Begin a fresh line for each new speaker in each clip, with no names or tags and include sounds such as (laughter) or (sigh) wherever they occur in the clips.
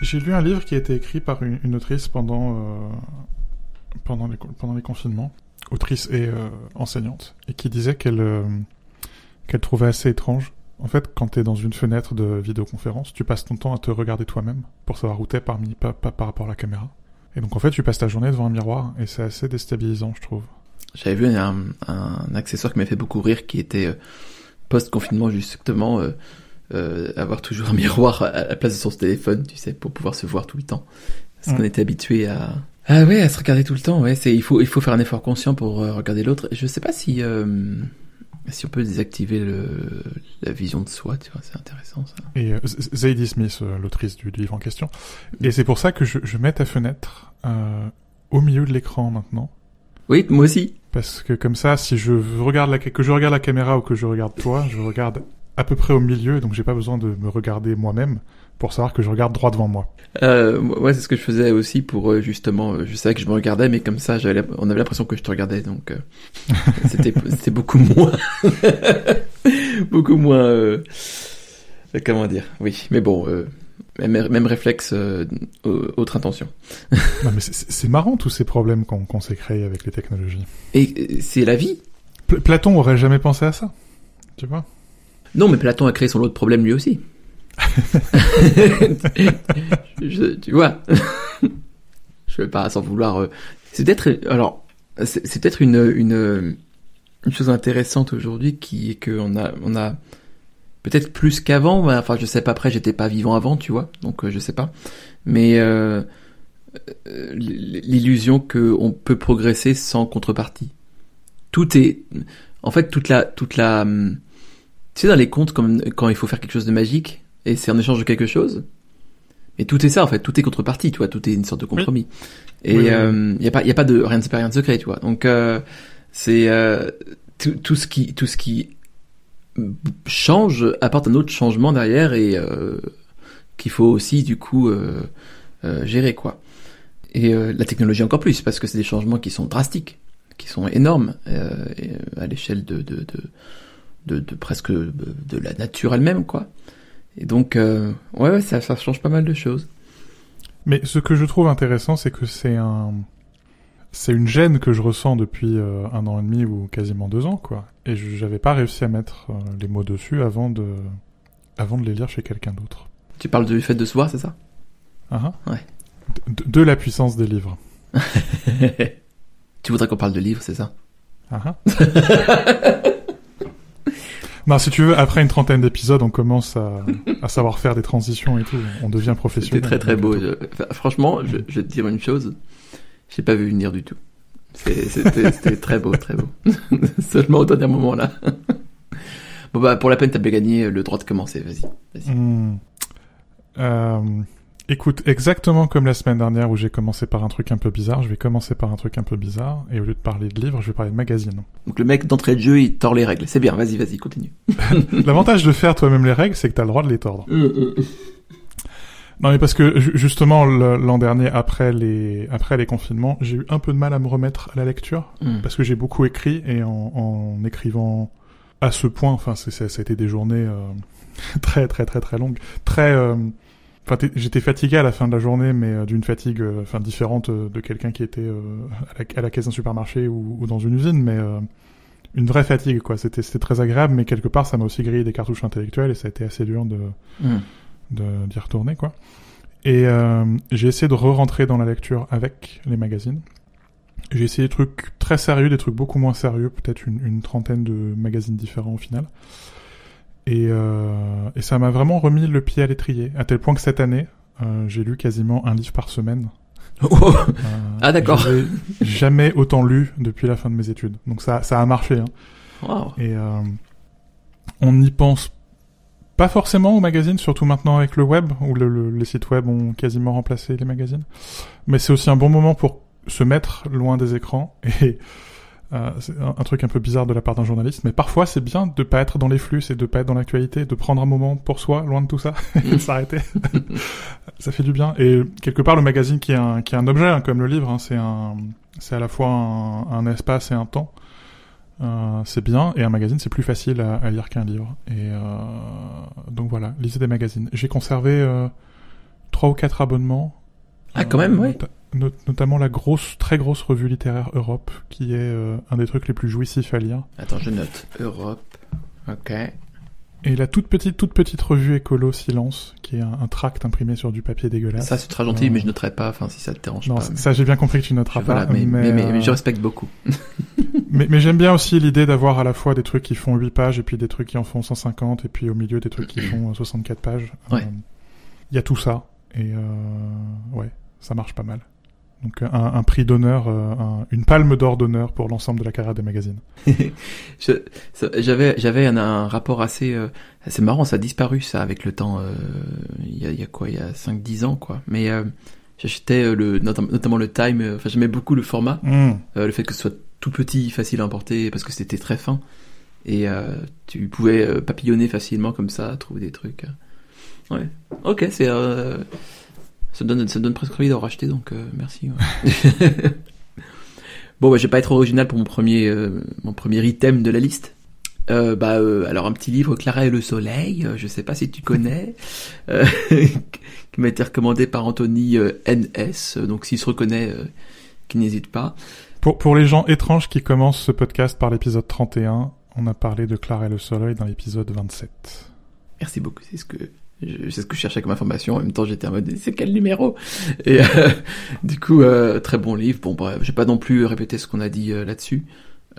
J'ai lu un livre qui a été écrit par une, autrice pendant, euh, pendant, les, confinements, autrice et euh, enseignante, et qui disait qu'elle euh, qu'elle trouvait assez étrange. En fait, quand tu es dans une fenêtre de vidéoconférence, tu passes ton temps à te regarder toi-même pour savoir où t'es par, rapport à la caméra. Et donc en fait, tu passes ta journée devant un miroir, et c'est assez déstabilisant, je trouve.
J'avais vu un, accessoire qui m'a fait beaucoup rire, qui était post-confinement justement, euh, avoir toujours un miroir à la place de son téléphone, tu sais, pour pouvoir se voir tout le temps. Parce
Mm.
qu'on était habitué à ah ouais à se regarder tout le temps. Ouais, c'est il faut il faut faire un effort conscient pour euh, regarder l'autre. Je sais pas si euh, si on peut désactiver le la vision de soi, tu vois, c'est intéressant ça.
Et euh, Zadie Smith, euh, l'autrice du livre en question. Et c'est pour ça que je, je mets ta fenêtre euh, au milieu de l'écran maintenant.
Oui, moi aussi.
Parce que comme ça, si je regarde la, que je regarde la caméra ou que je regarde toi, je regarde à peu près au milieu, donc j'ai pas besoin de me regarder moi-même pour savoir que je regarde droit devant moi.
Euh, ouais, c'est ce que je faisais aussi pour euh, justement. euh, je savais que je me regardais, mais comme ça, j'avais, on avait l'impression que je te regardais, donc euh, (laughs) c'était, c'était beaucoup moins, (laughs) beaucoup moins. euh, comment dire Oui, mais bon, même, même réflexe, euh, au- autre intention. (laughs)
Non, mais c'est- marrant tous ces problèmes qu'on qu'on s'est créés avec les technologies.
Et c'est la vie.
Pl- Platon aurait jamais pensé à ça. Tu vois?
Non, mais Platon a créé son lot de problèmes lui aussi. (laughs) je, tu vois, je vais pas sans vouloir. euh, C'est peut-être alors, c'est peut-être une, une une chose intéressante aujourd'hui qui est que on a on a peut-être plus qu'avant. Enfin, je sais pas. Après, j'étais pas vivant avant, tu vois, donc euh, je sais pas. Mais euh, euh, l'illusion que on peut progresser sans contrepartie. Tout est, en fait, toute la toute la hum, tu sais, dans les contes, quand il faut faire quelque chose de magique, et c'est en échange de quelque chose. Et tout est ça, en fait. Tout est contrepartie, tu vois. Tout est une sorte de compromis. Et il
Oui,
euh, y a pas, y a pas de rien de rien de secret, tu vois. Donc euh, c'est euh, tout, tout ce qui, tout ce qui change apporte un autre changement derrière et euh, qu'il faut aussi du coup euh, euh, gérer, quoi. Et euh, la technologie encore plus, parce que c'est des changements qui sont drastiques, qui sont énormes à l'échelle de, de, de de, de presque de, de la nature elle-même, quoi. Et donc, euh, ouais, ouais, ça, ça change pas mal de choses.
Mais ce que je trouve intéressant, c'est que c'est un, c'est une gêne que je ressens depuis euh, un an et demi ou quasiment deux ans, quoi. Et je- j'avais pas réussi à mettre euh, les mots dessus avant de, avant de les lire chez quelqu'un d'autre.
Tu parles du fait de se voir, c'est ça?
Ah, ah.
Ouais.
De, de la puissance des livres. (laughs)
Tu voudrais qu'on parle de livres, c'est ça?
Ah, ah. (laughs) non, si tu veux, après une trentaine d'épisodes, on commence à, à savoir faire des transitions et tout. On devient
C'était
professionnel.
très très beau. Je- enfin, franchement, je, je vais te dire une chose, j'ai pas vu venir du tout. C'était (laughs) c'était très beau, très beau. (laughs) Seulement au dernier moment là. (laughs) bon bah pour la peine, t'as bien gagné le droit de commencer. Vas-y, vas-y.
Hmm. Euh, écoute, exactement comme la semaine dernière où j'ai commencé par un truc un peu bizarre, je vais commencer par un truc un peu bizarre, et au lieu de parler de livres, je vais parler de magazines.
Donc le mec d'entrée de jeu, il tord les règles. C'est bien. Vas-y, vas-y, continue. (laughs)
L'avantage de faire toi-même les règles, c'est que t'as le droit de les tordre. Non mais parce que ju- justement l'an dernier, après les après les confinements, j'ai eu un peu de mal à me remettre à la lecture
Mm.
parce que j'ai beaucoup écrit et en, en écrivant à ce point, enfin ça a été des journées euh, (laughs) très très très très longues, très euh, Enfin, j'étais fatigué à la fin de la journée, mais euh, d'une fatigue, euh, enfin différente euh, de quelqu'un qui était à, la, à la caisse d'un supermarché ou, ou dans une usine, mais une vraie fatigue, quoi. C'était très agréable, mais quelque part, ça m'a aussi grillé des cartouches intellectuelles et ça a été assez dur de
Mm.
de- d'y retourner, quoi. Et euh, j'ai essayé de re-rentrer dans la lecture avec les magazines. J'ai essayé des trucs très sérieux, des trucs beaucoup moins sérieux, peut-être une, une trentaine de magazines différents au final. Et, euh, et ça m'a vraiment remis le pied à l'étrier, à tel point que cette année, euh, j'ai lu quasiment un livre par semaine. (laughs)
Oh,
Euh,
Ah, d'accord.
jamais autant lu depuis la fin de mes études. Donc ça, ça a marché. Hein.
wow.
Et euh, on n'y pense pas forcément aux magazines, surtout maintenant avec le web, où le- le- les sites web ont quasiment remplacé les magazines. Mais c'est aussi un bon moment pour se mettre loin des écrans. Et euh, c'est un, un truc un peu bizarre de la part d'un journaliste, mais parfois c'est bien de pas être dans les flux, et de pas être dans l'actualité, de prendre un moment pour soi, loin de tout ça, (laughs) et de s'arrêter. (laughs) ça fait du bien. Et quelque part, le magazine qui est un, qui est un objet, hein, comme le livre, hein, c'est un, c'est à la fois un, un espace et un temps. Euh, c'est bien, et un magazine c'est plus facile à, à lire qu'un livre. Et euh, donc voilà, lisez des magazines. J'ai conservé trois ou quatre abonnements.
Ah, quand même, ouais.
Not- notamment la grosse, très grosse revue littéraire Europe, qui est euh, un des trucs les plus jouissifs à lire.
Attends, je note. Europe. Ok.
Et la toute petite, toute petite revue écolo Silence, qui est un, un tract imprimé sur du papier dégueulasse.
Ça, c'est très gentil,
Euh,
mais je noterai pas, enfin, si ça te dérange
non,
pas.
ça,
mais-
ça, j'ai bien compris que tu
je-
noteras
voilà,
pas.
mais, mais, mais-
euh,
mais je respecte beaucoup. (laughs) (laughs)
mais, mais j'aime bien aussi l'idée d'avoir à la fois des trucs qui font 8 pages et puis des trucs qui en font 150 et puis au milieu des trucs qui font euh, 64 pages.
Ouais.
Euh, Il y a tout ça et euh, ouais, ça marche pas mal. Donc un, un prix d'honneur, euh, un- une palme d'or d'honneur pour l'ensemble de la carrière des magazines. (laughs)
J'avais, j'avais un, un rapport assez, euh, assez marrant. Ça a disparu, ça, avec le temps. euh, Il y, a, il y a quoi Il y a 5-10 ans, quoi. Mais euh, j'achetais euh, le, notam- notamment le Time. euh, Enfin, j'aimais beaucoup le format.
Mmh.
Euh, le fait que ce soit tout petit, facile à importer, parce que c'était très fin. Et euh, tu pouvais euh, papillonner facilement comme ça, trouver des trucs. euh. Ouais. Ok, c'est. Ça, donne, ça donne presque envie d'en racheter, donc euh, merci. ouais. (laughs) bon, bah, je vais pas être original pour mon premier, euh, mon premier item de la liste. Euh, bah, alors un petit livre Clara et le Soleil, je sais pas si tu connais, (laughs) qui m'a été recommandé par Anthony NS, donc s'il se reconnaît, qui n'hésite pas.
Pour, pour les gens étranges qui commencent ce podcast par l'épisode 31, on a parlé de Clara et le Soleil dans l'épisode 27.
Merci beaucoup, c'est ce que c'est ce que je cherchais comme information. En même temps, j'étais en mode c'est quel numéro? Et euh, (laughs) du coup, euh, très bon livre. Bon, bref, je vais pas non plus répéter ce qu'on a dit euh, là-dessus,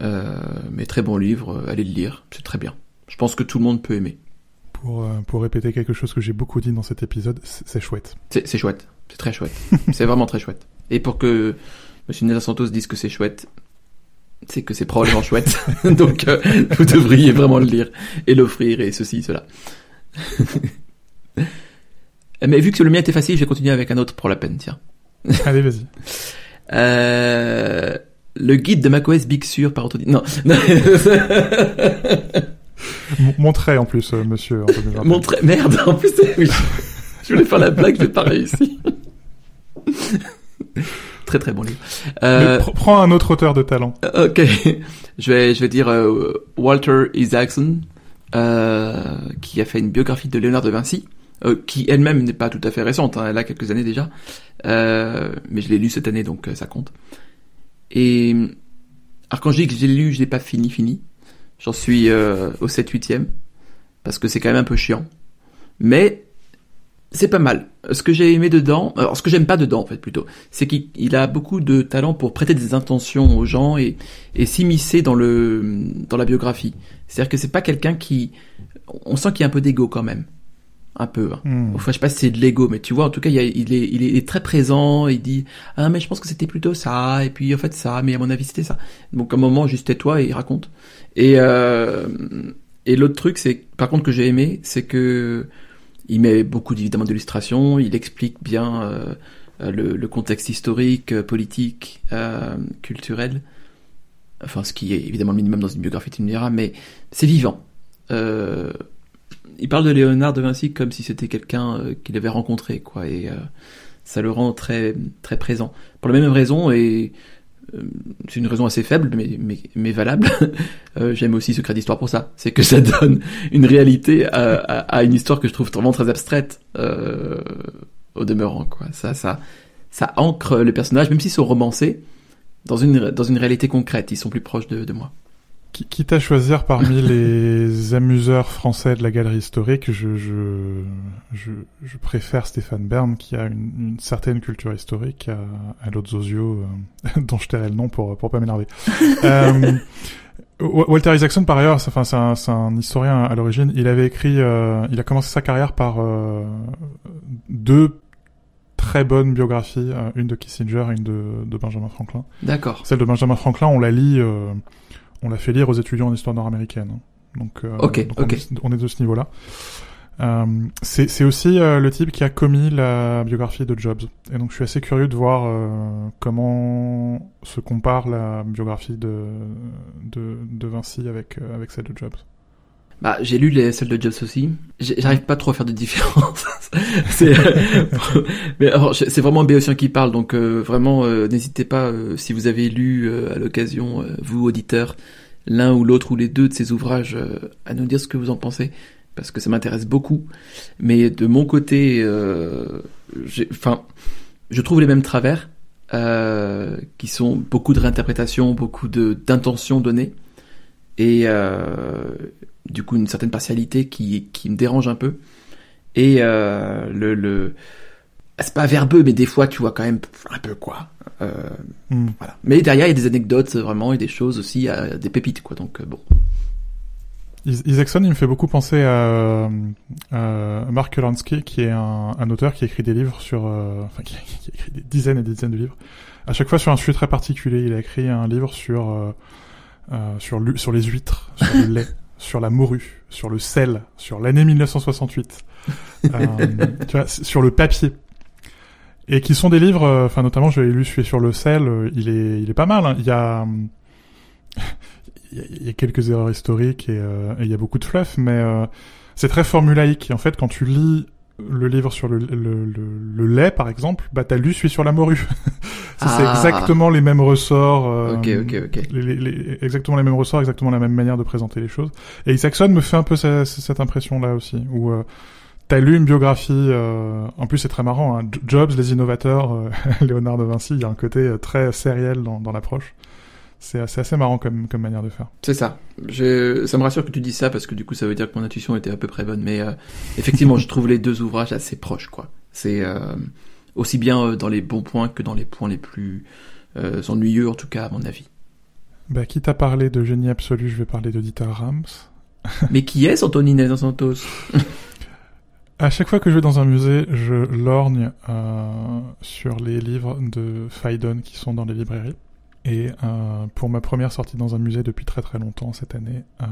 euh, mais très bon livre. euh, allez le lire, c'est très bien. Je pense que tout le monde peut aimer.
Pour, euh, pour répéter quelque chose que j'ai beaucoup dit dans cet épisode, c'est chouette.
C'est, chouette, c'est très chouette. (laughs) c'est vraiment très chouette. Et pour que Monsieur Nela Santos dise que c'est chouette, c'est que c'est probablement chouette. (laughs) Donc, euh, vous devriez vraiment le lire et l'offrir et ceci, cela. (laughs) Mais vu que le mien était facile, je vais continuer avec un autre pour la peine, tiens. (laughs)
Allez, vas-y.
Euh, le guide de macOS Big Sur par Anthony. Non. (laughs)
Montrez en plus, euh, monsieur. Anthony Martin.
Montre... Merde, en plus, oui. je voulais faire la blague, j'ai pas réussi. très très bon livre. Euh,
pr- prends un autre auteur de talent.
ok, je vais je vais dire euh, Walter Isaacson, euh, qui a fait une biographie de Léonard de Vinci, euh, qui elle-même n'est pas tout à fait récente, hein, elle a quelques années déjà, euh, mais je l'ai lu cette année donc euh, ça compte. Et alors quand je dis que je l'ai lu, je l'ai pas fini fini, j'en suis euh, au 7 8 e parce que c'est quand même un peu chiant, mais c'est pas mal. Ce que j'ai aimé dedans, alors ce que j'aime pas dedans en fait plutôt, c'est qu'il il a beaucoup de talent pour prêter des intentions aux gens et, et s'immiscer dans le dans la biographie. C'est-à-dire que c'est pas quelqu'un qui, on sent qu'il y a un peu d'ego quand même, un peu. hein.
Hmm.
Enfin, je sais pas si c'est de l'ego, mais tu vois, en tout cas, il, y a- il, est, il est très présent. Il dit ah mais je pense que c'était plutôt ça, et puis en fait ça, mais à mon avis c'était ça. Donc à un moment, juste tais-toi et il raconte. Et euh, et l'autre truc, c'est par contre que j'ai aimé, c'est que il met beaucoup évidemment d'illustrations, il explique bien euh, le, le contexte historique, euh, politique, euh, culturel. Enfin, ce qui est évidemment le minimum dans une biographie, tu me diras, mais c'est vivant. Euh, il parle de Léonard de Vinci comme si c'était quelqu'un euh, qu'il avait rencontré, quoi, et euh, ça le rend très très présent. Pour la même raison, et euh, c'est une raison assez faible, mais mais, valable. (laughs) J'aime aussi Secret d'Histoire pour ça. C'est que ça donne une réalité à, une histoire que je trouve vraiment très abstraite au demeurant, quoi. Ça ça ça ancre les personnages, même s'ils sont romancés, dans une dans une réalité concrète. Ils sont plus proches de, de moi.
Qui- Quitte à choisir parmi (laughs) les amuseurs français de la galerie historique, je, je, je, je préfère Stéphane Bern, qui a une, une certaine culture historique, à, à l'autre Zozio, euh, (laughs) dont je tairai le nom pour, pour pas m'énerver. (laughs) euh, Wa- Walter Isaacson, par ailleurs, c'est enfin, c'est un, c'est un historien à l'origine. Il avait écrit, euh, il a commencé sa carrière par euh, deux très bonnes biographies, euh, une de Kissinger et une de, de Benjamin Franklin.
D'accord.
Celle de Benjamin Franklin, on la lit, euh, on l'a fait lire aux étudiants en histoire nord-américaine. Donc, euh, donc on est- On, est de ce niveau-là. Euh, c'est aussi euh, le type qui a commis la biographie de Jobs. Et donc je suis assez curieux de voir euh, comment se compare la biographie de, de, de Vinci avec, avec celle de Jobs.
Bah, j'ai lu les, celles de Jobs aussi. J'arrive pas trop à faire de différence. (laughs) c'est, euh, (laughs) mais c'est vraiment Béotien qui parle, donc euh, vraiment, euh, n'hésitez pas si vous avez lu à l'occasion, vous auditeurs, l'un ou l'autre ou les deux de ces ouvrages, à nous dire ce que vous en pensez, parce que ça m'intéresse beaucoup. Mais de mon côté, enfin, je trouve les mêmes travers, qui sont beaucoup de réinterprétations, beaucoup d'intentions données, et euh, du coup une certaine partialité qui qui me dérange un peu. Et euh, le le c'est pas verbeux, mais des fois tu vois quand même un peu quoi. Euh,
Hmm.
voilà. Mais derrière il y a des anecdotes vraiment et des choses aussi, des pépites quoi. Donc bon.
Is- Isaacson, il me fait beaucoup penser à, à Mark Kurlansky, qui est un, un auteur qui écrit des livres sur, euh, enfin, qui, qui écrit des dizaines et des dizaines de livres. À chaque fois sur un sujet très particulier. Il a écrit un livre sur euh, euh, sur, sur les huîtres, sur le lait, (laughs) sur la morue, sur le sel, sur l'année 1968, euh, (laughs) tu vois, sur le papier. Et qui sont des livres, euh, enfin notamment j'ai lu celui sur le sel, euh, il est il est pas mal. hein. Il y a (laughs) il y, a, il y a quelques erreurs historiques et, euh, et il y a beaucoup de fluff, mais euh, c'est très formulaïque. Et en fait, quand tu lis le livre sur le, le, le, le lait, par exemple, bah t'as lu celui sur la morue. (laughs) Ça, c'est
Ah.
exactement les mêmes ressorts. euh,
Ok ok ok.
les- les- les- exactement les mêmes ressorts, exactement la même manière de présenter les choses. Et Isaacson me fait un peu ce- ce- cette impression-là aussi, où euh, t'as lu une biographie. euh, en plus, c'est très marrant. Hein, Jobs, les innovateurs, euh, (laughs) Léonard de Vinci, il y a un côté euh, très sériel dans, dans l'approche. C'est assez, assez marrant comme, comme manière de faire.
C'est ça. Je, ça me rassure que tu dis ça parce que du coup ça veut dire que mon intuition était à peu près bonne. Mais euh, effectivement, je trouve les deux ouvrages assez proches, quoi. C'est euh, aussi bien euh, dans les bons points que dans les points les plus euh, ennuyeux, en tout cas à mon avis.
Bah, quitte à parler de génie absolu, je vais parler de Dieter Rams. (laughs)
Mais qui est Anthony Nelson Santos
À chaque fois que je vais dans un musée, je lorgne sur les livres de Phaidon qui sont dans les librairies. Et euh, pour ma première sortie dans un musée depuis très très longtemps cette année, euh,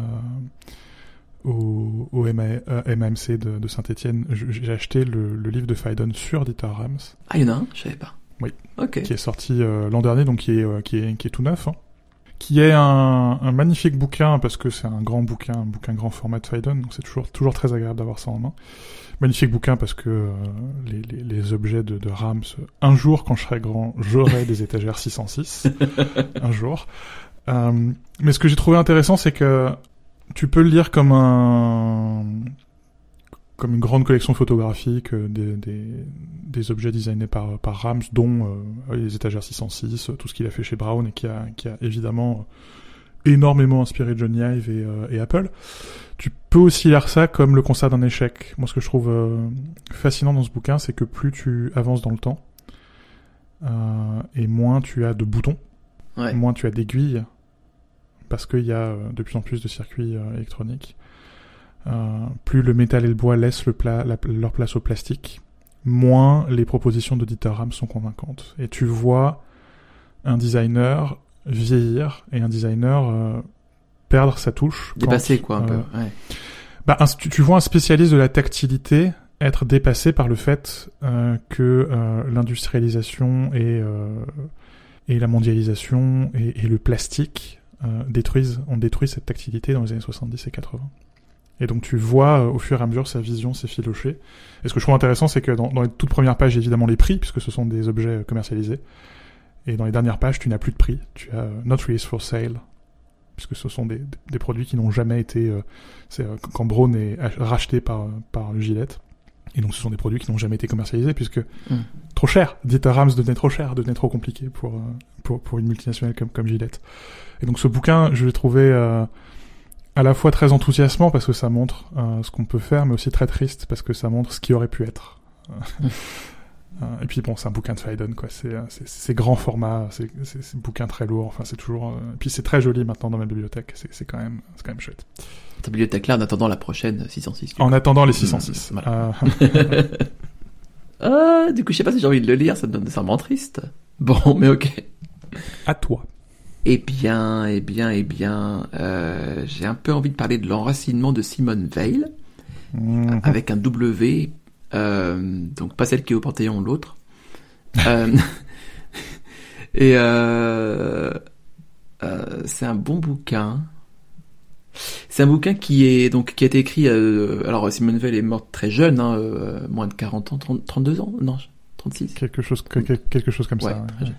au, au MA, euh, MAMC de, de Saint-Etienne, j'ai acheté le, le livre de Phaidon sur Dieter Rams,
Ah, il y en a un Je savais pas.
Oui.
Ok.
qui est sorti l'an dernier, donc qui est, euh, qui est, qui est tout neuf. hein. Qui est un, magnifique bouquin, parce que c'est un grand bouquin, un bouquin grand format de Phaidon, donc c'est toujours, toujours très agréable d'avoir ça en main. Magnifique bouquin parce que euh, les, les, les objets de, de Rams, un jour quand je serai grand, j'aurai des étagères (laughs) 606, un jour. Euh, mais ce que j'ai trouvé intéressant, c'est que tu peux le lire comme un comme une grande collection photographique euh, des, des, des objets designés par, par Rams, dont euh, les étagères 606, euh, tout ce qu'il a fait chez Brown et qui a, qui a évidemment énormément inspiré Johnny Ive et, euh, et Apple. Tu peux aussi lire ça comme le constat d'un échec. Moi, ce que je trouve euh, fascinant dans ce bouquin, c'est que plus tu avances dans le temps, et moins tu as de boutons,
Ouais.
moins tu as d'aiguilles, parce qu'il y a de plus en plus de circuits électroniques. Euh, plus le métal et le bois laissent le pla- la- leur place au plastique, moins les propositions de Dieter Rams sont convaincantes. Et tu vois un designer vieillir et un designer euh, perdre sa touche.
Dépassé, quoi, un
euh,
peu. Ouais.
bah, un- tu, tu vois un spécialiste de la tactilité être dépassé par le fait euh, que euh, l'industrialisation et, euh, et la mondialisation et, et le plastique euh, détruisent, ont détruit cette tactilité dans les années 70 et 80. Et donc tu vois euh, au fur et à mesure sa vision s'effilocher. Et ce que je trouve intéressant, c'est que dans, dans les toutes premières pages, il y a évidemment les prix, puisque ce sont des objets euh, commercialisés. Et dans les dernières pages, tu n'as plus de prix. Tu as euh, Not Released for Sale, puisque ce sont des, des produits qui n'ont jamais été... euh, c'est euh, quand Braun est ach- racheté par, par Gillette. Et donc ce sont des produits qui n'ont jamais été commercialisés, puisque
Mm.
trop cher. Dieter Rams devenait trop cher, devenait trop compliqué pour, pour, pour une multinationale comme, comme Gillette. Et donc ce bouquin, je l'ai trouvé euh, à la fois très enthousiasmant parce que ça montre euh, ce qu'on peut faire, mais aussi très triste parce que ça montre ce qui aurait pu être. (laughs) Euh, et puis bon, c'est un bouquin de Phaidon, quoi. C'est euh, c'est- grand format, c'est un bouquin très lourd. Enfin, c'est toujours. Et puis c'est très joli maintenant dans ma bibliothèque. C'est quand même, c'est quand même chouette.
Ta bibliothèque là en attendant la prochaine 606. du
En attendant les 606.
Voilà.
Euh, (laughs)
Ah, du coup, je sais pas si j'ai envie de le lire, ça me donne rend triste. Bon, mais ok.
à toi.
Eh bien, eh bien, eh bien, euh, j'ai un peu envie de parler de l'enracinement de Simone Veil,
Mhm.
avec un W, euh, donc pas celle qui est au Panthéon, l'autre. (laughs) Euh, (laughs) et euh, euh, c'est un bon bouquin. C'est un bouquin qui est donc qui a été écrit. euh, alors Simone Veil est morte très jeune, hein, euh, moins de 40 ans, 30, 32 ans, non, 36.
Quelque chose, que- que- quelque chose comme
Ouais,
ça.
très jeune.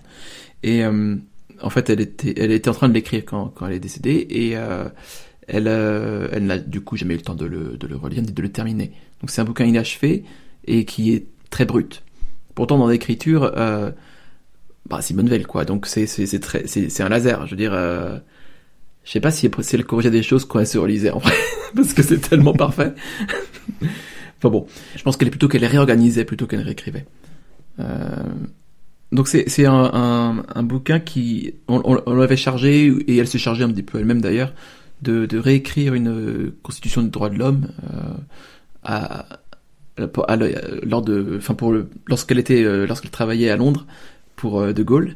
Et euh, en fait, elle était, elle était en train de l'écrire quand, quand elle est décédée et euh, elle, euh, elle n'a du coup jamais eu le temps de le, de le relire ni de le terminer. Donc c'est un bouquin inachevé et qui est très brut. Pourtant, dans l'écriture, euh, bah, Veil, quoi. Donc, c'est, c'est, c'est très, c'est, c'est un laser. Je veux dire, euh, je sais pas si, elle corrigeait des choses quand elle se relisait, en vrai. (laughs) parce que c'est tellement parfait. (laughs) enfin bon. Je pense qu'elle est plutôt qu'elle réorganisait plutôt qu'elle réécrivait. Euh, donc c'est, un, un, un, bouquin qui, on, on, on l'avait chargé, et elle s'est chargée un petit peu elle-même d'ailleurs, de, de réécrire une constitution des droits de l'homme, euh, à, à, lors de, enfin pour le, lorsqu'elle était, euh, lorsqu'elle travaillait à Londres pour euh, De Gaulle,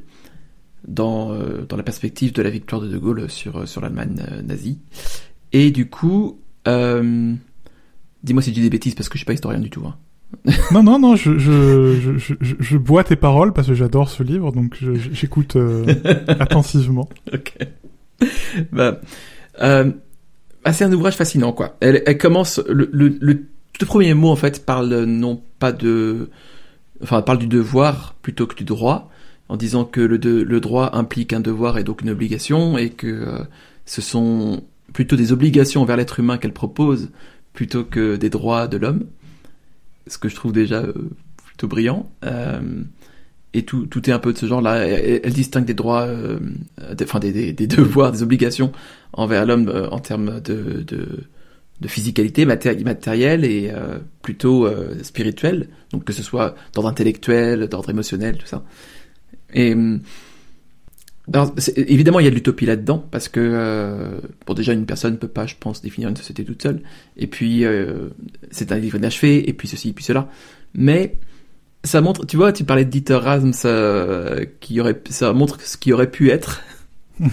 dans euh, dans la perspective de la victoire de De Gaulle sur sur l'Allemagne nazie. Et du coup, dis-moi si je dis des bêtises parce que je suis pas historien du tout. Hein.
Non, non, non, je, je, je, je, bois tes paroles parce que j'adore ce livre, donc j'écoute (laughs) attentivement.
Ok. Bah, euh, c'est un ouvrage fascinant, quoi. Elle, elle commence le, le, le tout premier mot en fait parle non pas de, enfin parle du devoir plutôt que du droit, en disant que le, le droit implique un devoir et donc une obligation et que euh, ce sont plutôt des obligations envers l'être humain qu'elle propose plutôt que des droits de l'homme, ce que je trouve déjà euh, plutôt brillant. Euh, et tout, tout est un peu de ce genre-là. Elle, distingue des droits, euh, enfin des, des, des, (laughs) devoirs, des obligations envers l'homme en termes de, de physicalité matérielle et plutôt spirituelle, donc que ce soit d'ordre intellectuel, d'ordre émotionnel, tout ça. Et alors, évidemment, il y a de l'utopie là-dedans, parce que, euh, bon, déjà, une personne ne peut pas, je pense, définir une société toute seule. Et puis, euh, c'est un livre inachevé, et puis ceci, et puis cela. Mais, ça montre, tu vois, tu parlais de Dieter Rasms, euh, qui aurait, ça montre ce qui aurait pu être. (laughs)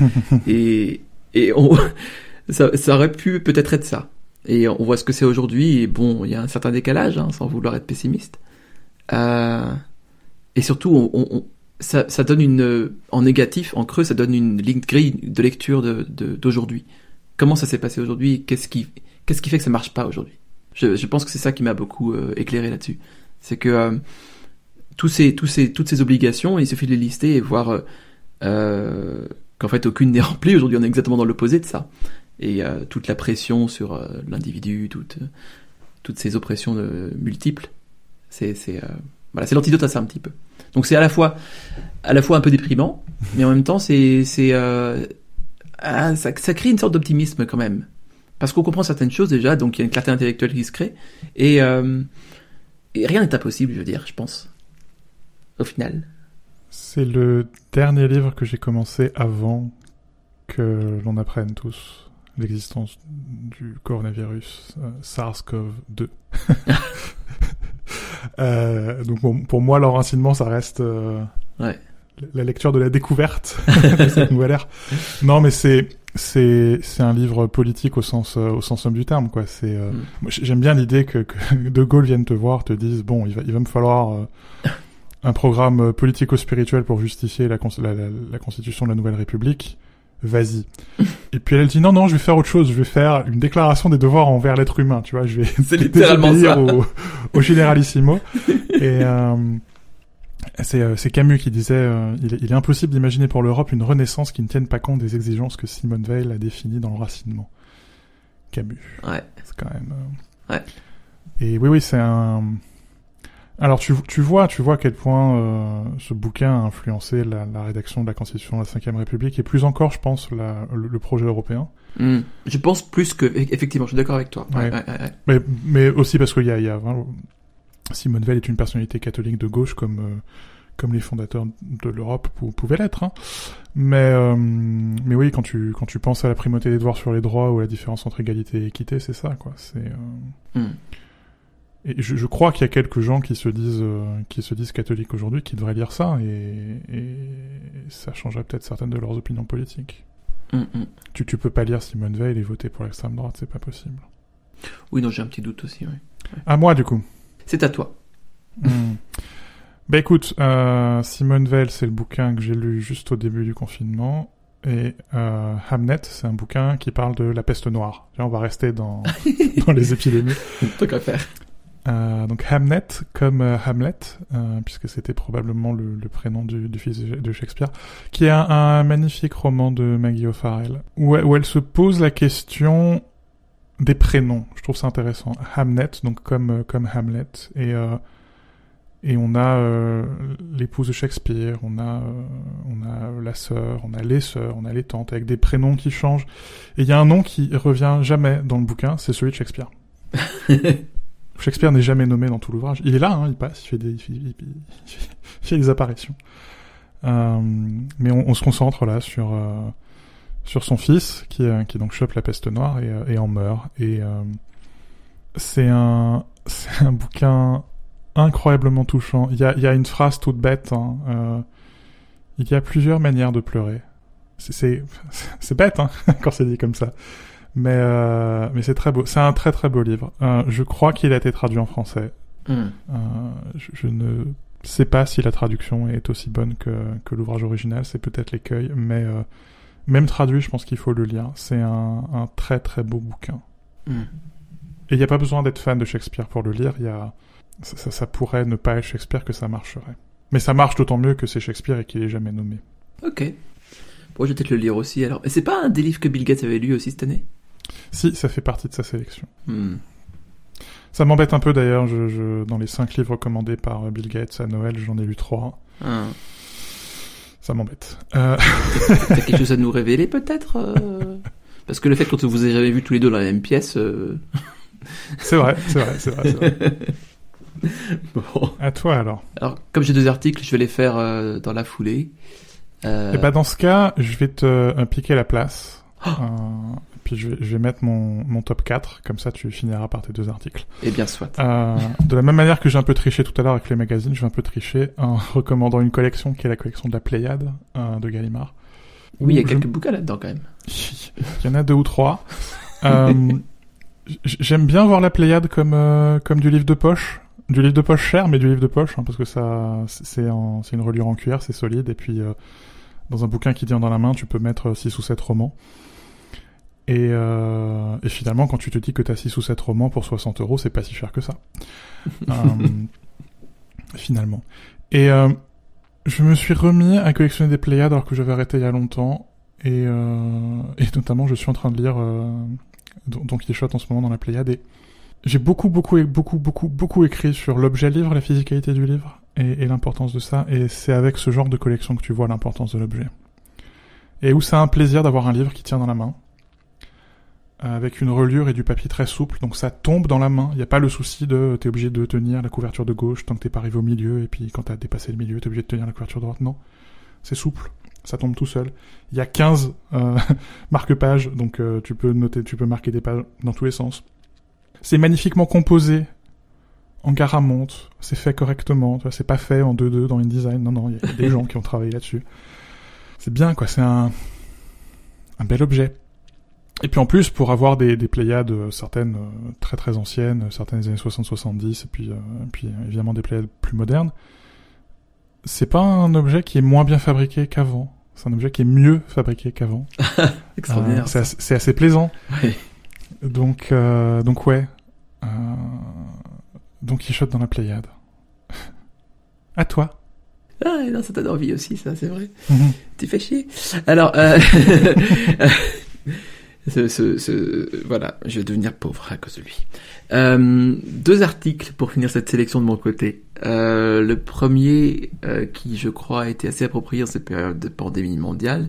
et, et on, (laughs) ça, ça aurait pu peut-être être ça. Et on voit ce que c'est aujourd'hui, et bon, il y a un certain décalage, hein, sans vouloir être pessimiste. Euh, et surtout, on, on, ça, donne une, en négatif, en creux, ça donne une ligne grille de lecture d'aujourd'hui. De, Comment ça s'est passé aujourd'hui? Qu'est-ce qui, qu'est-ce qui fait que ça marche pas aujourd'hui? Je, je, pense que c'est ça qui m'a beaucoup euh, éclairé là-dessus. C'est que euh, tous ces, tous ces, toutes ces obligations, il suffit de les lister et voir euh, qu'en fait aucune (laughs) n'est remplie. Aujourd'hui, on est exactement dans l'opposé de ça et euh, toute la pression sur euh, l'individu, toute, toutes ces oppressions de, multiples. C'est c'est euh, voilà, c'est l'antidote à ça un petit peu. Donc c'est à la fois à la fois un peu déprimant, mais en même temps c'est c'est ah, ça, ça crée une sorte d'optimisme quand même parce qu'on comprend certaines choses déjà, donc il y a une clarté intellectuelle qui se crée et, et rien n'est impossible, je veux dire, je pense. Au final.
C'est le dernier livre que j'ai commencé avant que l'on apprenne tous l'existence du coronavirus euh, SARS-CoV-2. (laughs) euh, donc bon, pour moi, l'enracinement, ça reste euh,
ouais.
la lecture de la découverte (laughs) de cette nouvelle ère. Non, mais c'est c'est c'est un livre politique au sens euh, au sens homme du terme quoi. C'est euh, mm. j'aime bien l'idée que, que, (laughs) De Gaulle vienne te voir, te dise bon, il va il va me falloir un programme politico-spirituel pour justifier la, la, la, la constitution de la nouvelle République vas-y. Et puis elle dit non non, je vais faire autre chose, je vais faire une déclaration des devoirs envers l'être humain, tu vois, je vais
c'est (laughs) littéralement ça.
Au, au généralissimo. (laughs) Et euh, c'est, euh, c'est Camus qui disait euh, il, est, il, est, impossible d'imaginer pour l'Europe une renaissance qui ne tienne pas compte des exigences que Simone Veil a définies dans le racinement. Camus.
Ouais.
C'est quand même.
Euh, ouais.
Et oui oui c'est un alors tu, tu vois, tu vois à quel point euh, ce bouquin a influencé la, la, rédaction de la Constitution de la Ve République et plus encore, je pense, la, le, le, projet européen.
Mmh. Je pense plus que effectivement, je suis d'accord avec toi. Ouais. Ouais, ouais,
mais, mais aussi parce qu'il y a, y a Simone Veil est une personnalité catholique de gauche comme euh, comme les fondateurs de l'Europe pouvaient l'être. Hein. Mais euh, mais oui, quand tu quand tu penses à la primauté des devoirs sur les droits ou la différence entre égalité et équité, c'est ça quoi. C'est
mmh.
Et je, je crois qu'il y a quelques gens qui se disent euh, qui se disent catholiques aujourd'hui qui devraient lire ça et, et ça changerait peut-être certaines de leurs opinions politiques.
Mm -hmm.
Tu tu peux pas lire Simone Veil et voter pour l'extrême droite, c'est pas possible.
Oui, non, j'ai un petit doute aussi. Oui.
Ouais. À moi du coup.
C'est à toi.
Mm. bah écoute, euh, Simone Veil, c'est le bouquin que j'ai lu juste au début du confinement. Et euh, Hamnet, c'est un bouquin qui parle de la peste noire. Là, on va rester dans, (laughs) dans les épidémies.
Tant qu'à faire.
Euh, donc Hamnet comme euh, Hamlet, euh, puisque c'était probablement le, prénom du, fils de Shakespeare, qui est un, magnifique roman de Maggie O'Farrell, où, elle se pose la question des prénoms. Je trouve ça intéressant. Hamnet, donc comme comme Hamlet, et Et on a euh, l'épouse de Shakespeare, on a, euh, on a la sœur, on a les sœurs, on a les tantes, avec des prénoms qui changent. Et il y a un nom qui revient jamais dans le bouquin, c'est celui de Shakespeare. (laughs) Shakespeare n'est jamais nommé dans tout l'ouvrage. Il est là, hein, il passe, il fait des, apparitions. Euh, mais on, se concentre là sur euh, sur son fils qui qui donc chope la peste noire et, euh, en meurt. Et c'est un (laughs) c'est un bouquin incroyablement touchant. Il y a y a une phrase toute bête. hein, il y a plusieurs manières de pleurer. C'est c'est (laughs) c'est bête hein, (laughs) quand c'est dit comme ça. Mais euh, mais c'est très beau. C'est un très très beau livre. Euh, je crois qu'il a été traduit en français.
Hmm.
Euh, je, je ne sais pas si la traduction est aussi bonne que, que l'ouvrage original, c'est peut-être l'écueil, mais même traduit, je pense qu'il faut le lire. C'est un, un très très beau bouquin.
Hmm.
Et il n'y a pas besoin d'être fan de Shakespeare pour le lire, il y a... ça, ça, ça pourrait ne pas être Shakespeare que ça marcherait. Mais ça marche d'autant mieux que c'est Shakespeare et qu'il est jamais nommé.
Ok. Bon, je vais peut-être le lire aussi alors. C'est pas un des livres que Bill Gates avait lu aussi cette année?
Si, ça fait partie de sa sélection.
Hmm.
Ça m'embête un peu d'ailleurs, je, je, dans les cinq livres recommandés par Bill Gates à Noël, j'en ai lu trois.
Ah.
Ça m'embête. Euh...
T'as quelque chose à nous révéler peut-être euh? Parce que le fait qu'on vous ait jamais vu tous les deux dans la même pièce. euh, (laughs)
c'est vrai, c'est vrai, c'est vrai. (laughs)
Bon.
À toi alors.
Alors, comme j'ai deux articles, je vais les faire euh, dans la foulée. Euh,
Et bah dans ce cas, je vais te euh, piquer la place.
Oh.
Euh, puis je vais, je vais mettre mon, mon top 4, comme ça tu finiras par tes deux articles.
Eh bien, soit.
Euh, de la même manière que j'ai un peu triché tout à l'heure avec les magazines, je vais un peu tricher en (laughs) recommandant une collection qui est la collection de la Pléiade euh, de Gallimard.
Oui, il y a
je-
quelques bouquins là-dedans quand même. (laughs)
Il y en a deux ou trois. Euh, J'aime bien voir la Pléiade comme, comme du livre de poche. Du livre de poche cher, mais du livre de poche, hein, parce que ça, c'est c'est une reliure en cuir, c'est solide, et puis dans un bouquin qui tient dans la main, tu peux mettre 6 ou 7 romans. Et, euh, et finalement, quand tu te dis que t'as 6 ou 7 romans pour 60 euros, c'est pas si cher que ça. (laughs) Euh, finalement. Et euh, je me suis remis à collectionner des Pléiades alors que j'avais arrêté il y a longtemps. Et, euh, et notamment, je suis en train de lire euh, Don Quichotte en ce moment dans la Pléiade. Et j'ai beaucoup, beaucoup, beaucoup, beaucoup, beaucoup écrit sur l'objet livre, la physicalité du livre et, et l'importance de ça. Et c'est avec ce genre de collection que tu vois l'importance de l'objet. Et où c'est un plaisir d'avoir un livre qui tient dans la main, avec une reliure et du papier très souple, donc ça tombe dans la main. Il n'y a pas le souci de t'es obligé de tenir la couverture de gauche tant que t'es pas arrivé au milieu, et puis quand t'as dépassé le milieu, t'es obligé de tenir la couverture droite. Non, c'est souple, ça tombe tout seul. Il y a 15 euh, (laughs) marque-pages, donc euh, tu peux noter, tu peux marquer des pages dans tous les sens. C'est magnifiquement composé en garamonte, c'est fait correctement, tu vois, c'est pas fait en 2-2 dans InDesign, non, non, il y a des (laughs) gens qui ont travaillé là-dessus. C'est bien, quoi, c'est un, un bel objet. Et puis en plus, pour avoir des, des Pléiades, euh, certaines euh, très très anciennes, certaines des années 60-70, et puis, euh, et puis euh, évidemment des Pléiades plus modernes, c'est pas un objet qui est moins bien fabriqué qu'avant. C'est un objet qui est mieux fabriqué qu'avant. (laughs)
Extraordinaire.
Euh, c'est assez, c'est assez plaisant.
Ouais.
Donc, euh, donc ouais. Euh, donc Quichotte dans la Pléiade. (laughs) à toi.
Ah, non, ça t'a donné envie aussi, ça, c'est vrai.
Mhm.
Tu fais chier. Alors, euh... (laughs) ce, ce, ce- voilà, je vais devenir pauvre à cause de lui. Euh, deux articles pour finir cette sélection de mon côté. Euh, le premier, euh, qui je crois a été assez approprié en cette période de pandémie mondiale,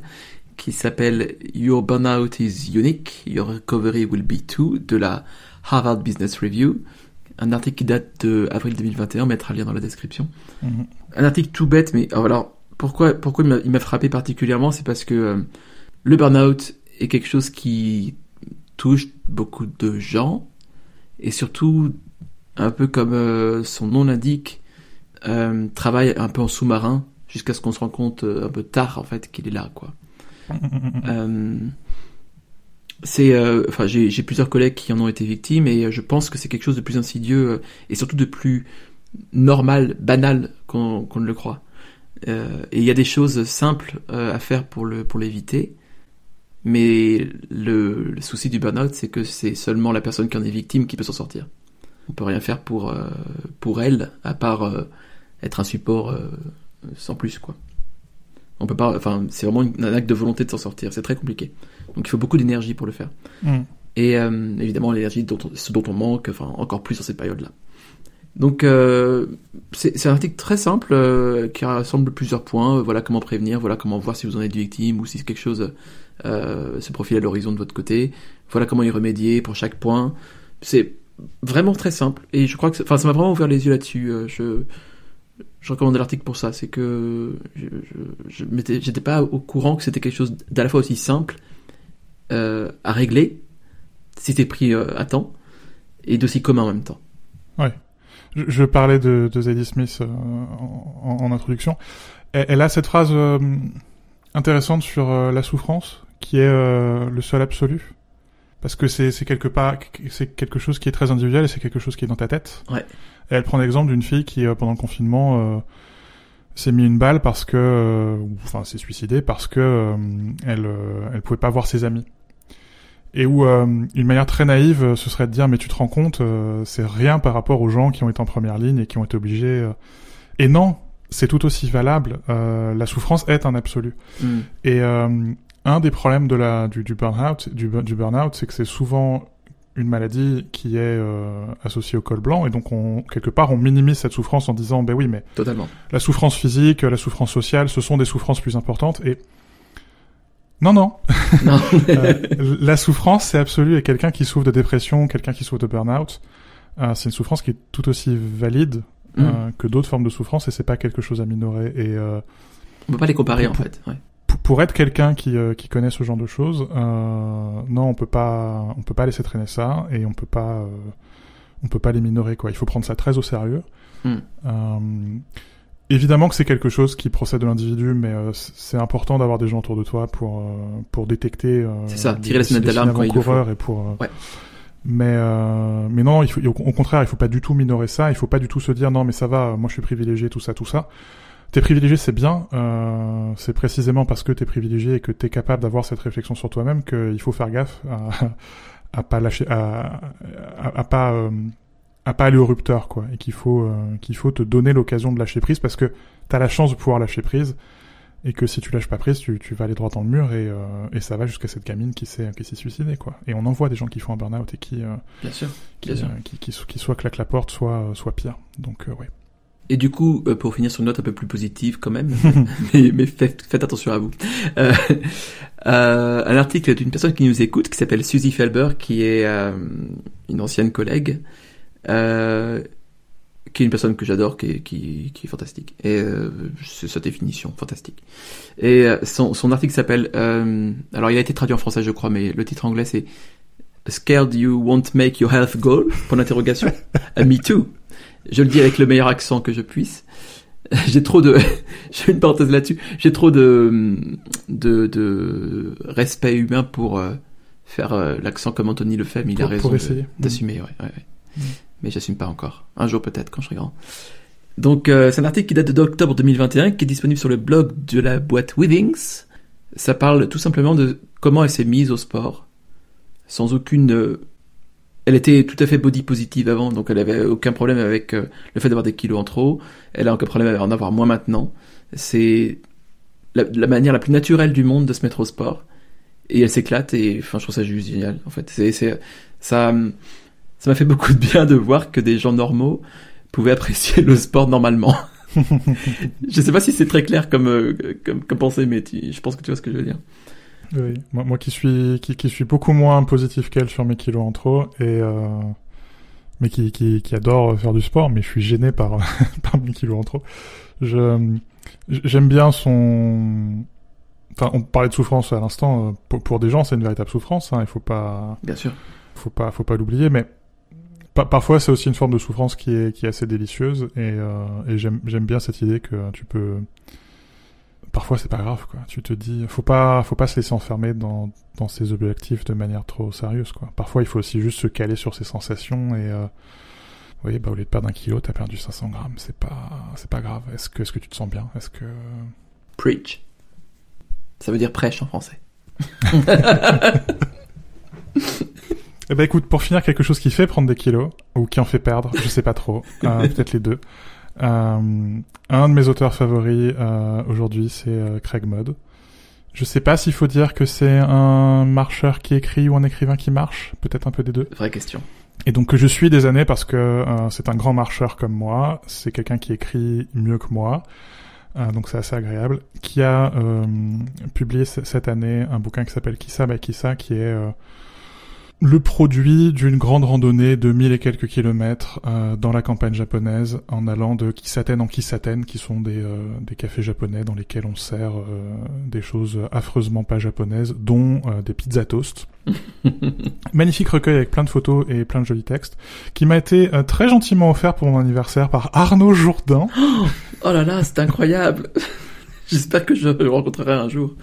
qui s'appelle Your Burnout is Unique, Your Recovery Will Be Too, de la Harvard Business Review. Un article qui date de avril 2021, on mettra le lien dans la description
Mhm.
un article tout bête, mais alors pourquoi pourquoi il m'a- il m'a frappé particulièrement, c'est parce que euh, le burn-out est quelque chose qui touche beaucoup de gens et surtout un peu comme euh, son nom l'indique, euh, travaille un peu en sous-marin jusqu'à ce qu'on se rende compte euh, un peu tard en fait qu'il est là quoi. (laughs) Euh, c'est, enfin, j'ai j'ai plusieurs collègues qui en ont été victimes et je pense que c'est quelque chose de plus insidieux et surtout de plus normal, banal qu'on ne le croit. Et il y a des choses simples à faire pour le pour l'éviter, mais le, le souci du burn-out, c'est que c'est seulement la personne qui en est victime qui peut s'en sortir. On peut rien faire pour euh, pour elle à part euh, être un support euh, sans plus quoi. On peut pas, enfin, c'est vraiment une- un acte de volonté de s'en sortir. C'est très compliqué. Donc il faut beaucoup d'énergie pour le faire.
Mhm.
Et évidemment l'énergie dont on- ce dont on manque, enfin encore plus dans cette période-là. Donc euh, c'est c'est un article très simple euh, qui rassemble plusieurs points. Voilà comment prévenir, voilà comment voir si vous en êtes victime ou si quelque chose euh, profile à l'horizon de votre côté. Voilà comment y remédier pour chaque point. C'est vraiment très simple et je crois que ça m'a vraiment ouvert les yeux là-dessus. Euh, Je recommande l'article pour ça, c'est que je, j'étais pas au courant que c'était quelque chose d'à la fois aussi simple euh, à régler si t'es pris euh, à temps et d'aussi commun en même temps.
Je, je parlais de, Zadie Smith en, introduction. Elle, a cette phrase intéressante sur la souffrance, qui est euh, le seul absolu. Parce que c'est quelque part, c'est quelque chose qui est très individuel et c'est quelque chose qui est dans ta tête.
Ouais.
Et elle prend l'exemple d'une fille qui, euh, pendant le confinement, euh, s'est mis une balle parce que, euh, ou, enfin, s'est suicidée parce que euh, elle, euh, elle pouvait pas voir ses amis. Et où euh, une manière très naïve, ce serait de dire mais tu te rends compte, euh, c'est rien par rapport aux gens qui ont été en première ligne et qui ont été obligés. euh. Et non, c'est tout aussi valable. Euh, la souffrance est un absolu.
Mm.
Et euh, un des problèmes de la du, du burn-out, du, du c'est que c'est souvent une maladie qui est euh, associée au col blanc et donc on quelque part on minimise cette souffrance en disant ben oui mais
Totalement.
la souffrance physique, la souffrance sociale, ce sont des souffrances plus importantes et non non
Non. (laughs)
euh, la souffrance, c'est absolu. Et quelqu'un qui souffre de dépression, quelqu'un qui souffre de burn-out, euh, c'est une souffrance qui est tout aussi valide
Mm.
euh, que d'autres formes de souffrance, et c'est pas quelque chose à minorer. Et euh,
On peut pas les comparer en fait. Ouais.
Pour, être quelqu'un qui, euh, qui connaît ce genre de choses, euh, non, on peut pas, on peut pas laisser traîner ça, et on peut pas, euh, on peut pas les minorer quoi. Il faut prendre ça très au sérieux.
Mm.
Euh, Évidemment que c'est quelque chose qui procède de l'individu, mais euh, c'est important d'avoir des gens autour de toi pour euh, pour détecter. euh,
C'est ça, tirer la sonnette d'alarme quand il faut.
et pour. euh,
Ouais.
Mais euh, mais non, il faut, au au contraire, il faut pas du tout minorer ça. Il faut pas du tout se dire non, mais ça va, moi je suis privilégié, tout ça, tout ça. T'es privilégié, c'est bien. Euh, c'est précisément parce que t'es privilégié et que t'es capable d'avoir cette réflexion sur toi-même qu'il faut faire gaffe à, à pas lâcher, à, à, à pas euh, à pas aller au rupteur quoi, et qu'il faut euh, qu'il faut te donner l'occasion de lâcher prise parce que t'as la chance de pouvoir lâcher prise et que si tu lâches pas prise, tu, tu vas aller droit dans le mur et, euh, et ça va jusqu'à cette gamine qui s'est qui s'est suicidée quoi. Et on en voit des gens qui font un burn-out et qui euh,
Bien sûr.
qui,
sûr.
euh, qui, qui, qui soit claquent la porte, soit soit pire. Donc euh, ouais.
Et du coup, euh, pour finir sur une note un peu plus positive quand même, (laughs) mais, mais faites, faites attention à vous. Euh, euh, un article d'une personne qui nous écoute, qui s'appelle Suzy Felber, qui est euh, une ancienne collègue, qui est une personne que j'adore, qui est, qui, qui est fantastique. Et c'est sa définition, fantastique. Et son, son article s'appelle... alors il a été traduit en français je crois, mais le titre anglais c'est Scared you won't make your health goal Point d'interrogation. (laughs) Ah, me too. Je le dis avec le meilleur accent que je puisse. (laughs) J'ai trop de, (laughs) je fais une parenthèse là-dessus. J'ai trop de, de, de respect humain pour euh, faire euh, l'accent comme Anthony le fait, mais il a raison
essayer.
d'assumer. Ouais, ouais, ouais.
Mm.
Mais j'assume pas encore. Un jour peut-être quand je serai grand. Donc euh, c'est un article qui date d'octobre 2021, qui est disponible sur le blog de la boîte Withings. Ça parle tout simplement de comment elle s'est mise au sport, sans aucune elle était tout à fait body positive avant, donc elle avait aucun problème avec euh, le fait d'avoir des kilos en trop. Elle a aucun problème à en avoir moins maintenant. C'est la, la manière la plus naturelle du monde de se mettre au sport. Et elle s'éclate et enfin je trouve ça juste génial en fait. C'est c'est ça ça m'a fait beaucoup de bien de voir que des gens normaux pouvaient apprécier le sport normalement. (laughs) je sais pas si c'est très clair comme euh, comme, comme pensée, mais tu- je pense que tu vois ce que je veux dire.
Oui, moi, moi qui suis qui, qui suis beaucoup moins positif qu'elle sur mes kilos en trop et euh, mais qui, qui qui adore faire du sport, mais je suis gêné par (laughs) par mes kilos en trop. Je j'aime bien son enfin on parlait de souffrance à l'instant euh, pour, pour des gens c'est une véritable souffrance hein, il faut pas
Bien sûr.
faut pas faut pas l'oublier mais pa- parfois c'est aussi une forme de souffrance qui est qui est assez délicieuse et euh, et j'aime j'aime bien cette idée que tu peux parfois c'est pas grave quoi tu te dis faut pas faut pas se laisser enfermer dans dans ses objectifs de manière trop sérieuse quoi parfois il faut aussi juste se caler sur ses sensations et euh, oui bah au lieu de perdre un kilo t'as perdu 500 grammes c'est pas c'est pas grave est-ce que est-ce que tu te sens bien? Est-ce que
Preach. Ça veut dire prêche en français. (laughs)
Eh ben écoute, pour finir, quelque chose qui fait prendre des kilos, ou qui en fait perdre, je sais pas trop, euh, peut-être les deux. Euh, un de mes auteurs favoris euh, aujourd'hui, c'est euh, Craig Mudd. Je sais pas s'il faut dire que c'est un marcheur qui écrit ou un écrivain qui marche, peut-être un peu des deux.
Vraie question.
et donc que je suis des années parce que euh, c'est un grand marcheur comme moi, c'est quelqu'un qui écrit mieux que moi, euh, donc c'est assez agréable, qui a euh, publié cette année un bouquin qui s'appelle Kissa by Kissa, qui est le produit d'une grande randonnée de mille et quelques kilomètres euh, dans la campagne japonaise en allant de Kisaten en Kisaten qui sont des, euh, des cafés japonais dans lesquels on sert euh, des choses affreusement pas japonaises dont des pizzas toast. (laughs) Magnifique recueil avec plein de photos et plein de jolis textes qui m'a été très gentiment offert pour mon anniversaire par Arnaud Jourdain.
Oh là là, c'est incroyable. (laughs) J'espère que je le rencontrerai un jour.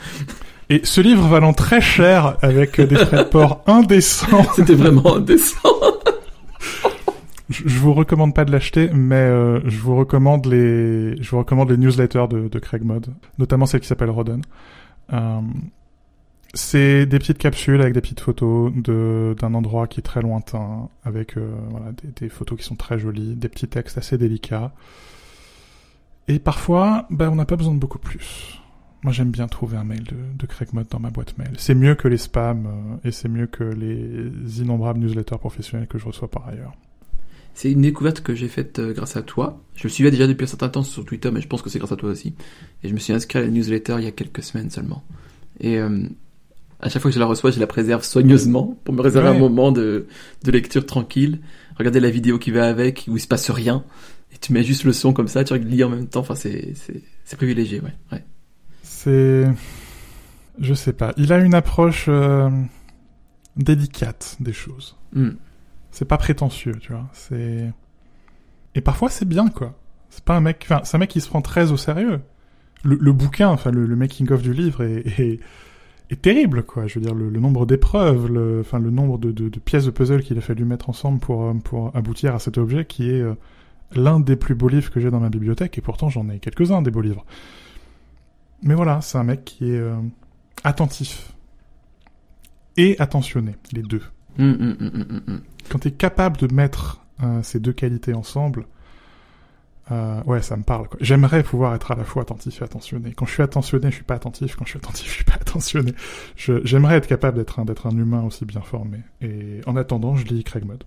Et ce livre valant très cher avec des frais de port (laughs) indécents.
C'était vraiment indécent. (laughs)
je, vous recommande pas de l'acheter, mais euh, je vous recommande les, je vous recommande les newsletters de, de Craig Mod, notamment celle qui s'appelle Roden. Euh, c'est des petites capsules avec des petites photos de d'un endroit qui est très lointain, avec euh, voilà, des, des, photos qui sont très jolies, des petits textes assez délicats. Et parfois, ben, on n'a pas besoin de beaucoup plus. Moi, j'aime bien trouver un mail de, de Craig Mott dans ma boîte mail. C'est mieux que les spams euh, et c'est mieux que les innombrables newsletters professionnels que je reçois par ailleurs.
C'est une découverte que j'ai faite euh, grâce à toi. Je le suivais déjà depuis un certain temps sur Twitter, mais je pense que c'est grâce à toi aussi. Et je me suis inscrit à la newsletter il y a quelques semaines seulement. Et euh, à chaque fois que je la reçois, je la préserve soigneusement pour me réserver un moment de, de lecture tranquille. Regarder la vidéo qui va avec, où il se passe rien. Et tu mets juste le son comme ça, tu lis en même temps. Enfin, c'est, privilégié, ouais. ouais.
C'est. Je sais pas. Il a une approche euh, délicate des choses.
Hmm.
C'est pas prétentieux, tu vois. C'est. Et parfois c'est bien, quoi. C'est pas un mec. Enfin, c'est un mec qui se prend très au sérieux. Le, bouquin, enfin, le, making-of du livre est, est, terrible, quoi. Je veux dire, le, nombre d'épreuves, le, enfin, le nombre de, de, pièces de puzzle qu'il a fallu mettre ensemble pour, euh, pour aboutir à cet objet qui est euh, l'un des plus beaux livres que j'ai dans ma bibliothèque, et pourtant j'en ai quelques-uns des beaux livres. Mais voilà, c'est un mec qui est euh, attentif et attentionné, les deux.
Hum, hum, hum,
Quand tu es capable de mettre euh, ces deux qualités ensemble, euh, ouais, ça me parle. J'aimerais pouvoir être à la fois attentif et attentionné. Quand je suis attentionné, je suis pas attentif. Quand je suis attentif, (laughs) je suis pas attentionné. J'aimerais être capable d'être un, d'être un humain aussi bien formé. Et en attendant, je lis Craig Mode.